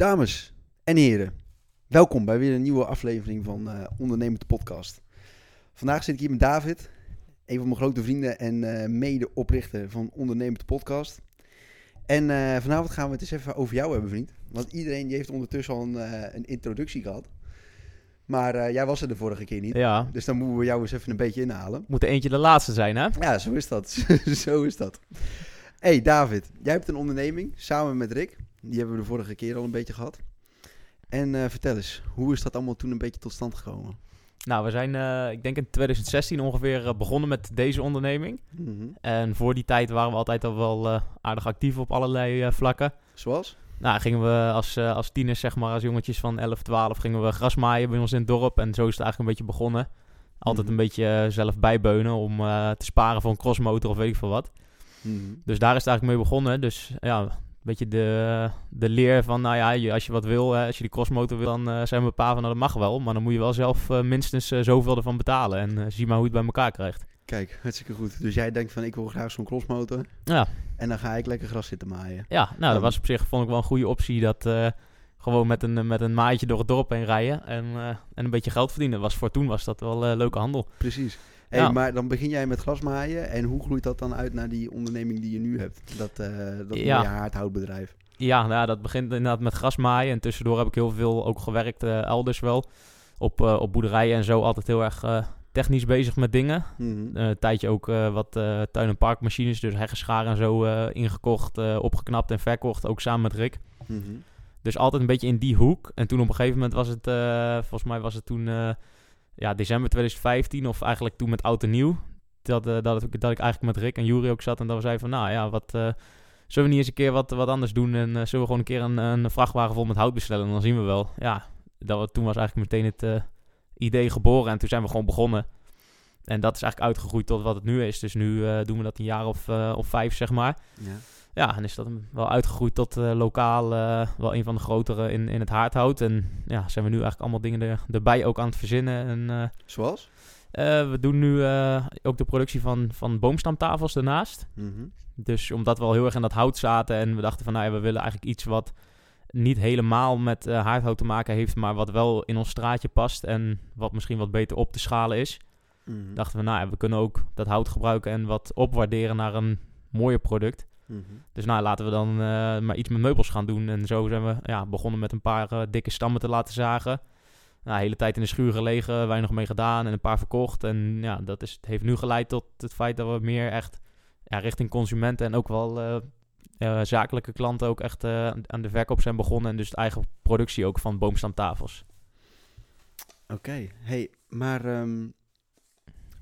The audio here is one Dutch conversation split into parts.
Dames en heren, welkom bij weer een nieuwe aflevering van eh Ondernemend Podcast. Vandaag zit ik hier met David, een van mijn grote vrienden en eh, mede-oprichter van Ondernemend Podcast. En eh, vanavond gaan we het eens even over jou hebben, vriend. Want iedereen die heeft ondertussen al een, een introductie gehad. Maar jij was er de vorige keer niet. Ja, Dus dan moeten we jou eens even een beetje inhalen. moet er eentje de laatste zijn, hè? Ja, zo is dat. zo is dat. hey David, jij hebt een onderneming samen met Rick. Die hebben we de vorige keer al een beetje gehad. En eh, vertel eens, hoe is dat allemaal toen een beetje tot stand gekomen? Nou, we zijn, eh, ik denk in 2016 ongeveer eh, begonnen met deze onderneming. Mhm. En voor die tijd waren we altijd al wel aardig actief op allerlei vlakken. Zoals? Nou, gingen we als, als tieners, zeg maar, als jongetjes van 11, 12, gingen we grasmaaien bij ons in het dorp. En zo is het eigenlijk een beetje begonnen. Altijd Mhm. een beetje zelf bijbeunen om te sparen voor een crossmotor of weet ik veel wat. Mhm. Dus daar is het eigenlijk mee begonnen. Dus ja, beetje de, de leer van, nou ja, je- als je wat wil, hè, als je die crossmotor wil, dan eh, zijn we pa van, nou dat mag wel. Maar dan moet je wel zelf eh, minstens eh, zoveel ervan betalen. En zie maar hoe je het bij elkaar krijgt. Kijk, hartstikke goed. Dus jij denkt van, ik wil graag zo'n crossmotor. Ja, En dan ga ik lekker gras zitten maaien. ja nou dat was op zich, vond ik wel een goede optie. Dat gewoon met een, met een maatje door het dorp heen rijden en, en een beetje geld verdienen. Was, voor toen was dat wel leuke handel. Precies. Hey, Ja. Maar dan begin jij met grasmaaien. En hoe groeit dat dan uit naar die onderneming die je nu hebt? Dat, eh dat Ja. haardhoutbedrijf. Ja, nou, dat begint inderdaad met grasmaaien. En tussendoor heb ik heel veel ook gewerkt eh, elders wel. Op, eh, op boerderijen en zo altijd heel erg technisch bezig met dingen. Mhm. Een tijdje ook wat tuin- en parkmachines, dus heggenscharen en zo ingekocht, opgeknapt en verkocht. Ook samen met Rick. Mhm. Dus altijd een beetje in die hoek. En toen op een gegeven moment was het, volgens mij was het toen ja, december 2015 of eigenlijk toen met Oud en Nieuw. Dat, eh, dat, ik, dat ik eigenlijk met Rick en Jury ook zat en dat we zeiden van nou ja, wat, eh, zullen we niet eens een keer wat, wat anders doen en eh, zullen we gewoon een keer een, een vrachtwagen vol met hout bestellen en dan zien we wel. Ja, dat, toen was eigenlijk meteen het idee geboren en toen zijn we gewoon begonnen. En dat is eigenlijk uitgegroeid tot wat het nu is. Dus nu doen we dat een jaar of, of vijf, zeg maar. Ja. Ja, en is dat wel uitgegroeid tot eh, lokaal eh, wel een van de grotere in, in het haardhout. En ja, zijn we nu eigenlijk allemaal dingen er, erbij ook aan het verzinnen. En eh, Zoals? we doen nu ook de productie van, van boomstamtafels daarnaast. Mhm. Dus omdat we al heel erg in dat hout zaten en we dachten van nou ja, we willen eigenlijk iets wat niet helemaal met haardhout te maken heeft, maar wat wel in ons straatje past en wat misschien wat beter op te schalen is. Mhm. Dachten we nou ja, we kunnen ook dat hout gebruiken en wat opwaarderen naar een mooier product. Mhm. Dus nou, laten we dan eh, maar iets met meubels gaan doen. En zo zijn we ja, begonnen met een paar eh, dikke stammen te laten zagen. Nou, de hele tijd in de schuur gelegen, weinig mee gedaan en een paar verkocht. En ja, dat is, heeft nu geleid tot het feit dat we meer echt ja, richting consumenten en ook wel eh, zakelijke klanten ook echt aan de verkoop zijn begonnen. En dus de eigen productie ook van boomstamtafels. Oké, hey, maar ehm,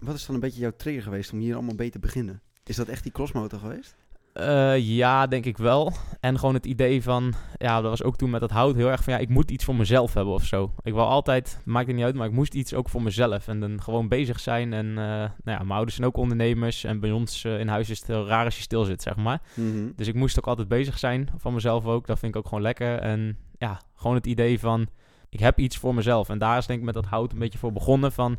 wat is dan een beetje jouw trigger geweest om hier allemaal mee te beginnen? Is dat echt die crossmotor geweest? Eh, ja, denk ik wel. En gewoon het idee van, ja, dat was ook toen met dat hout heel erg van, ja, ik moet iets voor mezelf hebben of zo. Ik wou altijd, maakt het niet uit, maar ik moest iets ook voor mezelf. En dan gewoon bezig zijn. En eh, nou ja, mijn ouders zijn ook ondernemers. En bij ons eh, in huis is het heel raar als je stil zit, zeg maar. Mhm. Dus ik moest ook altijd bezig zijn, van mezelf ook. Dat vind ik ook gewoon lekker. En ja, gewoon het idee van, ik heb iets voor mezelf. En daar is denk ik met dat hout een beetje voor begonnen van...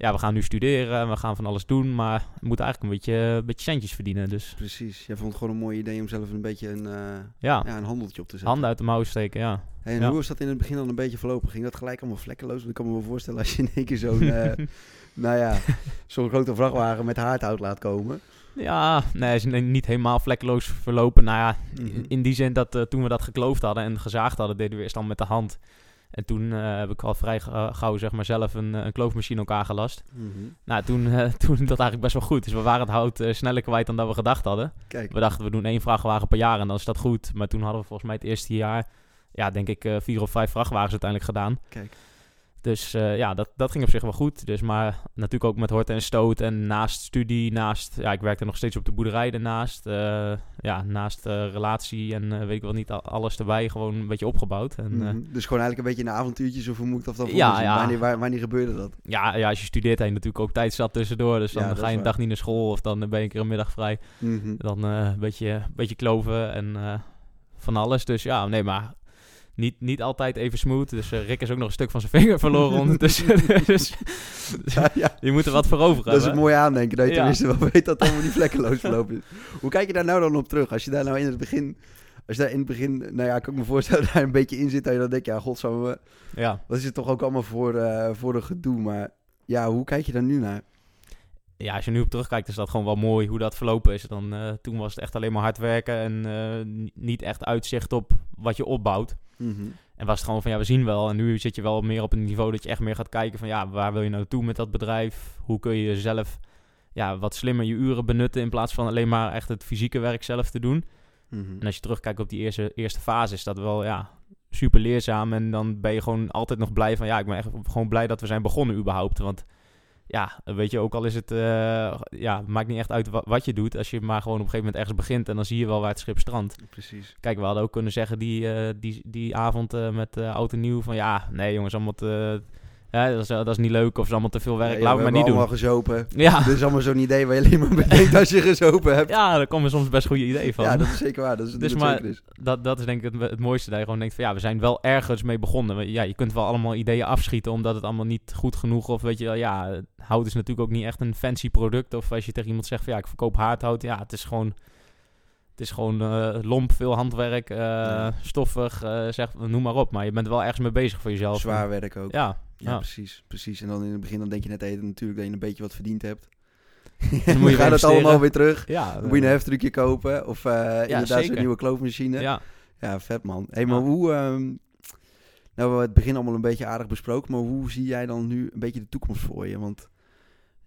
Ja, we gaan nu studeren en we gaan van alles doen, maar we moeten eigenlijk een beetje, een beetje centjes verdienen. Dus Precies, jij vond het gewoon een mooi idee om zelf een beetje een, eh, ja, ja, een handeltje op te zetten. handen uit de mouw steken, ja. Hey, en Ja. hoe is dat in het begin dan een beetje verlopen? Ging dat gelijk allemaal vlekkeloos? Want ik kan me wel voorstellen als je in één keer zo'n, eh, nou ja, zo'n grote vrachtwagen met haardhout laat komen. Ja, nee, is ni- niet helemaal vlekkeloos verlopen. Nou ja, Mhm. in die zin dat eh, toen we dat gekloofd hadden en gezaagd hadden, deden we eerst dan met de hand. En toen eh, heb ik al vrij ga- gauw zeg maar zelf een, eh, een kloofmachine elkaar gelast. Mhm. Nou, toen, eh, toen dat eigenlijk best wel goed. Dus we waren het hout eh, sneller kwijt dan dat we gedacht hadden. Kijk, We dachten we doen één vrachtwagen per jaar en dan is dat goed. Maar toen hadden we volgens mij het eerste jaar, ja, denk ik eh, vier of vijf vrachtwagens uiteindelijk gedaan. kijk. Dus eh, ja, dat, dat ging op zich wel goed. Dus maar natuurlijk ook met horten en stoot. En naast studie, naast... Ja, ik werkte nog steeds op de boerderij daarnaast. Eh, ja, naast eh, relatie en weet ik wel niet, al- alles erbij. Gewoon een beetje opgebouwd. En, Mhm. Dus gewoon eigenlijk een beetje een avontuurtjes of hoe moet ik dat dan Ja, zien? ja. Wanneer, waar- wanneer gebeurde dat? ja, ja, als je studeert heb je natuurlijk ook tijd zat tussendoor. Dus dan Ja, ga je een dag niet naar school of dan ben je een keer een middag vrij. Mhm. Dan een beetje, een beetje kloven en van alles. Dus ja, nee, maar niet, niet altijd even smooth. Dus eh, Rick is ook nog een stuk van zijn vinger verloren ondertussen. dus Ja, ja. je moet er wat voor over Dat is hebben. een mooi aandenken, dat je Ja. tenminste wel weet dat het allemaal niet vlekkeloos verlopen is. Hoe kijk je daar nou dan op terug? Als je daar nou in het begin Als je daar in het begin, nou ja, kan ik me voorstellen, daar een beetje in zit, dat je dan denkt, ja, godsamme, Ja. wat is het toch ook allemaal voor, eh voor een gedoe. Maar ja, hoe kijk je daar nu naar? ja, als je nu op terugkijkt, is dat gewoon wel mooi hoe dat verlopen is. Dan, eh, toen was het echt alleen maar hard werken en ni- niet echt uitzicht op wat je opbouwt. Mhm. En was het gewoon van ja, we zien wel. En nu zit je wel meer op een niveau dat je echt meer gaat kijken van ja, waar wil je naartoe met dat bedrijf? Hoe kun je zelf ja, wat slimmer je uren benutten in plaats van alleen maar echt het fysieke werk zelf te doen. Mhm. En als je terugkijkt op die eerste, eerste fase, is dat wel ja, super leerzaam. En dan ben je gewoon altijd nog blij van ja, ik ben echt gewoon blij dat we zijn begonnen überhaupt. Want ja, weet je, ook al is het, eh, ja, maakt niet echt uit wa- wat je doet. Als je maar gewoon op een gegeven moment ergens begint en dan zie je wel waar het schip strandt. Precies. Kijk, we hadden ook kunnen zeggen die, eh, die, die avond eh, met uh, Oud en Nieuw van ja, nee jongens, allemaal te, ja, dat, is, dat is niet leuk of is allemaal te veel werk, Ja, laten we we maar niet hebben doen. allemaal gezopen. Ja. Dit is allemaal zo'n idee waar je alleen maar bedenkt als je gezopen hebt. ja, daar komen soms best goede ideeën van. Ja, dat is zeker waar. Dat is, Dus maar- is. dat, dat is denk ik het, het mooiste. Dat je gewoon denkt van ja, we zijn wel ergens mee begonnen. Ja, je kunt wel allemaal ideeën afschieten omdat het allemaal niet goed genoeg of weet je wel. Ja, hout is natuurlijk ook niet echt een fancy product. Of als je tegen iemand zegt van ja, ik verkoop haardhout. Ja, het is gewoon, het is gewoon eh, lomp, veel handwerk, eh, Ja. stoffig, eh, zeg, noem maar op. Maar je bent wel ergens mee bezig voor jezelf. Zwaar werk ook. Ja, Ja, ja. precies, precies. En dan in het begin dan denk je net even natuurlijk dat je een beetje wat verdiend hebt. Dan dan moet je gaat het allemaal weer terug. ja, Dan moet je een heftrucje kopen of inderdaad zo'n nieuwe kloofmachine. Ja, ja. vet man. Hey, maar hoe... ehm, nou, we hebben het begin allemaal een beetje aardig besproken, maar hoe zie jij dan nu een beetje de toekomst voor je? Want,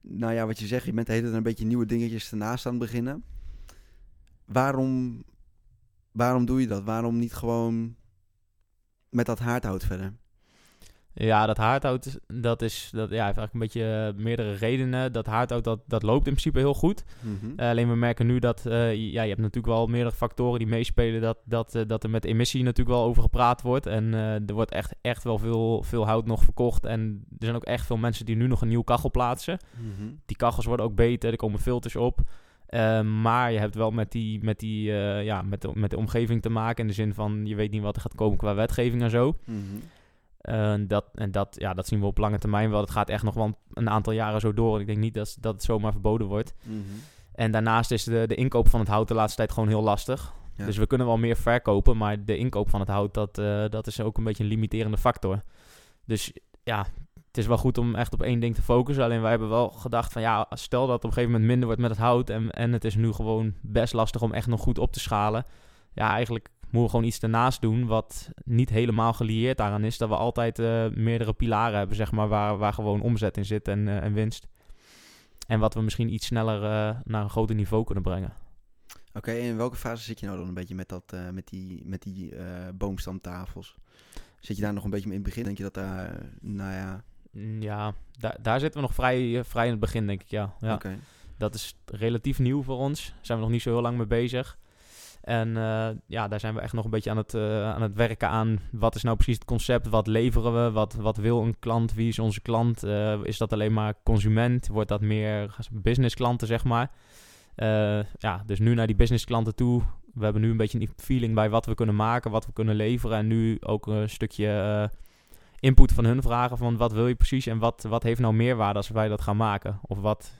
nou ja, wat je zegt, je bent de hele tijd een beetje nieuwe dingetjes ernaast aan het beginnen. Waarom, waarom doe je dat? Waarom niet gewoon met dat haardhout verder? Ja, dat haardhout, dat is, dat, ja, heeft eigenlijk een beetje eh, meerdere redenen. Dat haardhout, dat, dat loopt in principe heel goed. Mhm. Eh, alleen we merken nu dat, eh, ja, je hebt natuurlijk wel meerdere factoren die meespelen, dat, dat, dat er met emissie natuurlijk wel over gepraat wordt. En er wordt echt, echt wel veel, veel hout nog verkocht. En er zijn ook echt veel mensen die nu nog een nieuwe kachel plaatsen. Mhm. Die kachels worden ook beter, er komen filters op. Eh, maar je hebt wel met, die, met, die, eh, ja, met, de, met de omgeving te maken. In de zin van, je weet niet wat er gaat komen qua wetgeving en zo. Mhm. Dat, en dat, ja, dat zien we op lange termijn wel. Het gaat echt nog wel een- een aantal jaren zo door. Ik denk niet dat, dat het zomaar verboden wordt. Mhm. En daarnaast is de, de inkoop van het hout de laatste tijd gewoon heel lastig. Ja. Dus we kunnen wel meer verkopen, maar de inkoop van het hout, dat, eh, dat is ook een beetje een limiterende factor. Dus ja, het is wel goed om echt op één ding te focussen. Alleen wij hebben wel gedacht van ja, stel dat op een gegeven moment minder wordt met het hout en, en het is nu gewoon best lastig om echt nog goed op te schalen. Ja, eigenlijk moeten we gewoon iets ernaast doen wat niet helemaal gelieerd daaraan is. Dat we altijd eh, meerdere pilaren hebben, zeg maar, waar, waar gewoon omzet in zit en, eh, en winst. En wat we misschien iets sneller eh, naar een groter niveau kunnen brengen. Oké, in welke fase zit je nou dan een beetje met, dat, met die, met die boomstamtafels? Zit je daar nog een beetje mee in het begin? Denk je dat daar, nou ja, Ja, daar, daar zitten we nog vrij, eh, vrij in het begin, denk ik, ja. Dat is relatief nieuw voor ons. Daar zijn we nog niet zo heel lang mee bezig. En eh, ja, daar zijn we echt nog een beetje aan het, eh, aan het werken aan. Wat is nou precies het concept? Wat leveren we? Wat, wat wil een klant? Wie is onze klant? Is dat alleen maar consument? Wordt dat meer business klanten, zeg maar? Ja, dus nu naar die business klanten toe. We hebben nu een beetje een feeling bij wat we kunnen maken, wat we kunnen leveren. En nu ook een stukje input van hun vragen van wat wil je precies en wat, wat heeft nou meerwaarde als wij dat gaan maken? Of wat,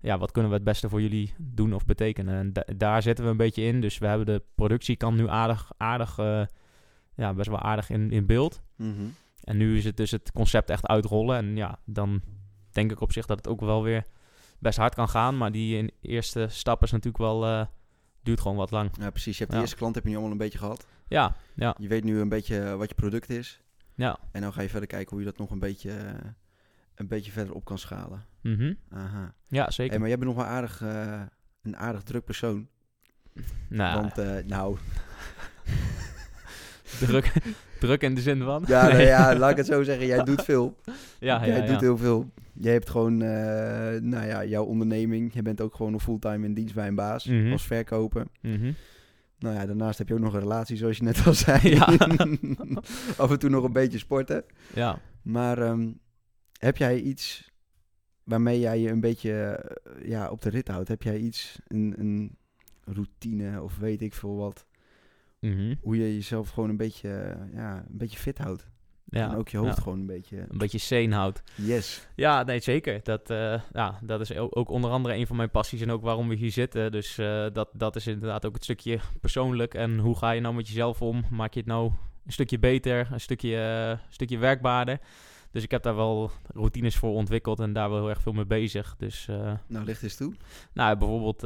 ja, wat kunnen we het beste voor jullie doen of betekenen? En da- daar zitten we een beetje in. Dus we hebben de productiekant nu aardig, aardig eh, ja, best wel aardig in, in beeld. Mhm. En nu is het dus het concept echt uitrollen. En ja, dan denk ik op zich dat het ook wel weer best hard kan gaan. Maar die in eerste stap is natuurlijk wel, eh, duurt gewoon wat lang. Ja, precies. Je hebt de Ja. eerste klant heb je nu allemaal een beetje gehad. Ja, ja, Je weet nu een beetje wat je product is. Ja. En dan ga je verder kijken hoe je dat nog een beetje, eh, een beetje verder op kan schalen. Mhm. Aha. Ja, zeker. Hey, maar jij bent nog wel aardig, eh, een aardig druk persoon. nou, Want, eh, nou, druk, druk in de zin van. ja, Nee. ja, laat ik het zo zeggen. Jij doet veel. ja, ja, jij ja. doet heel veel. Je hebt gewoon, eh, nou ja, jouw onderneming. Je bent ook gewoon nog fulltime in dienst bij een baas. Mhm. Als verkoper. Mhm. Nou ja, daarnaast heb je ook nog een relatie, zoals je net al zei. Ja. Af en toe nog een beetje sporten. ja. Maar ehm, heb jij iets waarmee jij je een beetje eh, ja, op de rit houdt? Heb jij iets, een, een routine of weet ik veel wat, Mhm. hoe je jezelf gewoon een beetje, eh, ja, een beetje fit houdt? En ook je hoofd ja. gewoon een beetje... Een beetje sane houdt. Yes. Ja, nee, zeker. Dat, eh, ja, dat is ook onder andere een van mijn passies en ook waarom we hier zitten. Dus eh, dat, dat is inderdaad ook het stukje persoonlijk. En hoe ga je nou met jezelf om? Maak je het nou een stukje beter, een stukje, stukje werkbaarder? Dus ik heb daar wel routines voor ontwikkeld en daar wel heel erg veel mee bezig. Dus eh, Nou, licht eens toe. nou, bijvoorbeeld,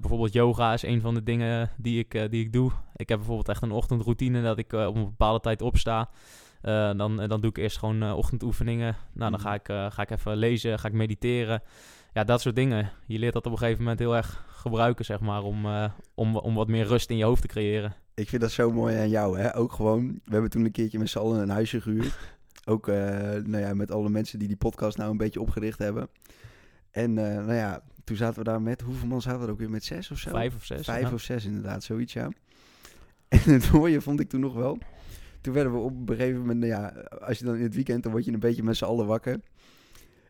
bijvoorbeeld yoga is een van de dingen die ik, die ik doe. Ik heb bijvoorbeeld echt een ochtendroutine dat ik op een bepaalde tijd opsta. Eh, dan, en dan doe ik eerst gewoon eh, ochtendoefeningen. Nou, dan Mhm. ga ik, eh, ga ik even lezen, ga ik mediteren. Ja, dat soort dingen. Je leert dat op een gegeven moment heel erg gebruiken, zeg maar, om, eh, om, om wat meer rust in je hoofd te creëren. Ik vind dat zo mooi aan jou, hè. Ook gewoon, we hebben toen een keertje met z'n allen een huisje gehuurd. Ook, eh, nou ja, met alle mensen die die podcast nou een beetje opgericht hebben. En, eh, nou ja, toen zaten we daar met, hoeveel man zaten we er ook weer? Met zes of zo? Vijf of zes. Vijf ja. of zes inderdaad, zoiets ja. En het mooie vond ik toen nog wel. Toen werden we op een gegeven moment, nou ja, als je dan in het weekend, dan word je een beetje met z'n allen wakker.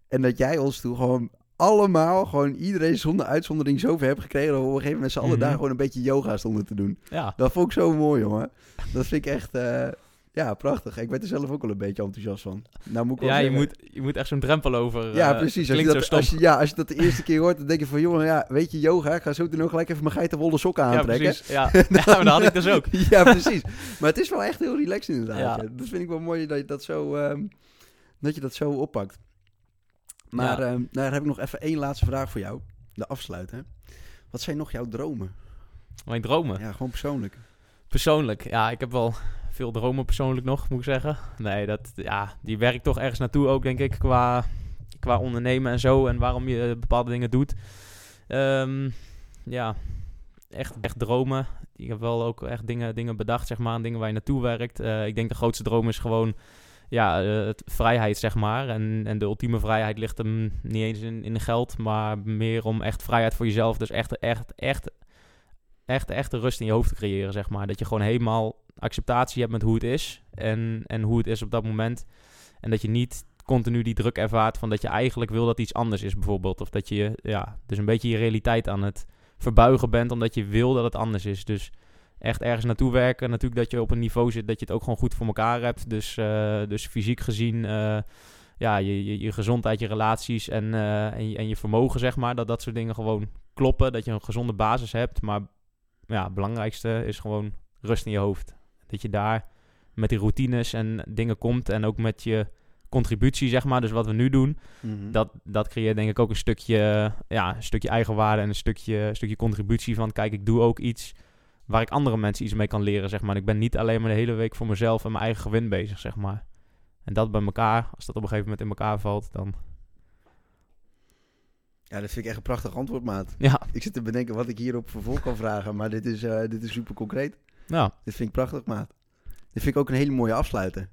En dat jij ons toen gewoon allemaal, gewoon iedereen zonder uitzondering zover hebt gekregen, dat we op een gegeven moment met z'n allen Mhm. daar gewoon een beetje yoga stonden te doen. Ja, Dat vond ik zo mooi, jongen. Dat vind ik echt, eh, ja, prachtig. Ik werd er zelf ook wel een beetje enthousiast van. Nou moet ik wel ja je, zeggen- moet, je moet echt zo'n drempel over. ja, eh, precies. Als je, dat, als, je, ja, als je dat de eerste keer hoort, dan denk je van... jongen, ja, weet je, yoga, ik ga zo toen ook gelijk even mijn geitenwolle sokken ja, aantrekken. precies. Ja. ja, maar dat had ik dus ook. ja, precies. Maar het is wel echt heel relaxed inderdaad. Ja. Ja. Dat vind ik wel mooi dat je dat zo, ehm, dat je dat zo oppakt. Maar Ja. ehm, nou, dan heb ik nog even één laatste vraag voor jou. De afsluiten. Wat zijn nog jouw dromen? Mijn dromen. Ja, gewoon persoonlijk. Persoonlijk, ja, ik heb wel veel dromen persoonlijk nog, moet ik zeggen. Nee, dat, ja, die werkt toch ergens naartoe ook, denk ik, qua, qua ondernemen en zo. En waarom je bepaalde dingen doet. Ehm, ja, echt, echt dromen. Ik heb wel ook echt dingen, dingen bedacht, zeg maar, en dingen waar je naartoe werkt. Eh, ik denk de grootste droom is gewoon, ja, eh, het vrijheid, zeg maar. En, en de ultieme vrijheid ligt hem niet eens in, in geld, maar meer om echt vrijheid voor jezelf. Dus echt, echt, echt echt, echt rust in je hoofd te creëren, zeg maar. Dat je gewoon helemaal acceptatie hebt met hoe het is en, en hoe het is op dat moment. En dat je niet continu die druk ervaart van dat je eigenlijk wil dat iets anders is, bijvoorbeeld. Of dat je, ja, dus een beetje je realiteit aan het verbuigen bent, omdat je wil dat het anders is. Dus echt ergens naartoe werken. Natuurlijk dat je op een niveau zit dat je het ook gewoon goed voor elkaar hebt. Dus, eh, dus fysiek gezien, eh, ja, je, je, gezondheid, je relaties en, eh, en, je, en je vermogen, zeg maar. Dat dat soort dingen gewoon kloppen. Dat je een gezonde basis hebt, maar ja, het belangrijkste is gewoon rust in je hoofd. Dat je daar met die routines en dingen komt en ook met je contributie, zeg maar, dus wat we nu doen, Mhm. dat, dat creëert denk ik ook een stukje, ja, een stukje eigenwaarde en een stukje, een stukje contributie van, kijk, ik doe ook iets waar ik andere mensen iets mee kan leren, zeg maar. Ik ben niet alleen maar de hele week voor mezelf en mijn eigen gewin bezig, zeg maar. En dat bij elkaar, als dat op een gegeven moment in elkaar valt, dan, Ja, dat vind ik echt een prachtig antwoord, maat. ja, Ik zit te bedenken wat ik hierop vervolg kan vragen, maar dit is, eh, dit is super concreet. nou, Dit vind ik prachtig, maat. Dit vind ik ook een hele mooie afsluiter.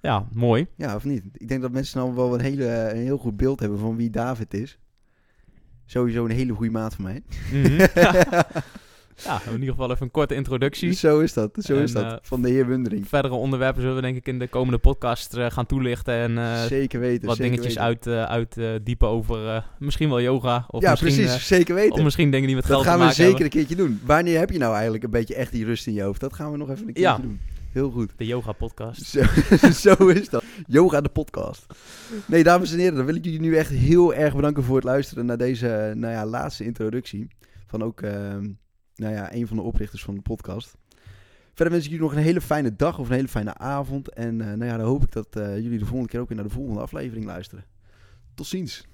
ja, mooi. Ja, of niet? Ik denk dat mensen dan wel een, hele, een heel goed beeld hebben van wie David is. Sowieso een hele goede maat van mij. Mhm. ja, we in ieder geval even een korte introductie. Zo is dat, zo En, is dat. eh, van de heer Wundering. Verdere onderwerpen zullen we denk ik in de komende podcast eh, gaan toelichten en eh, zeker weten. wat zeker dingetjes weten. uit, uit diepen over misschien wel yoga of ja, misschien, precies. zeker weten. of misschien dingen die met dat geld gaan te we maken zeker hebben. een keertje doen. Wanneer heb je nou eigenlijk een beetje echt die rust in je hoofd? Dat gaan we nog even een keertje Ja. doen. Heel goed. De yoga podcast. Zo, zo is dat. Yoga de podcast. Nee, dames en heren, dan wil ik jullie nu echt heel erg bedanken voor het luisteren naar deze nou ja, laatste introductie. Van ook ehm, nou ja, een van de oprichters van de podcast. Verder wens ik jullie nog een hele fijne dag of een hele fijne avond. En eh, nou ja, dan hoop ik dat eh, jullie de volgende keer ook weer naar de volgende aflevering luisteren. Tot ziens.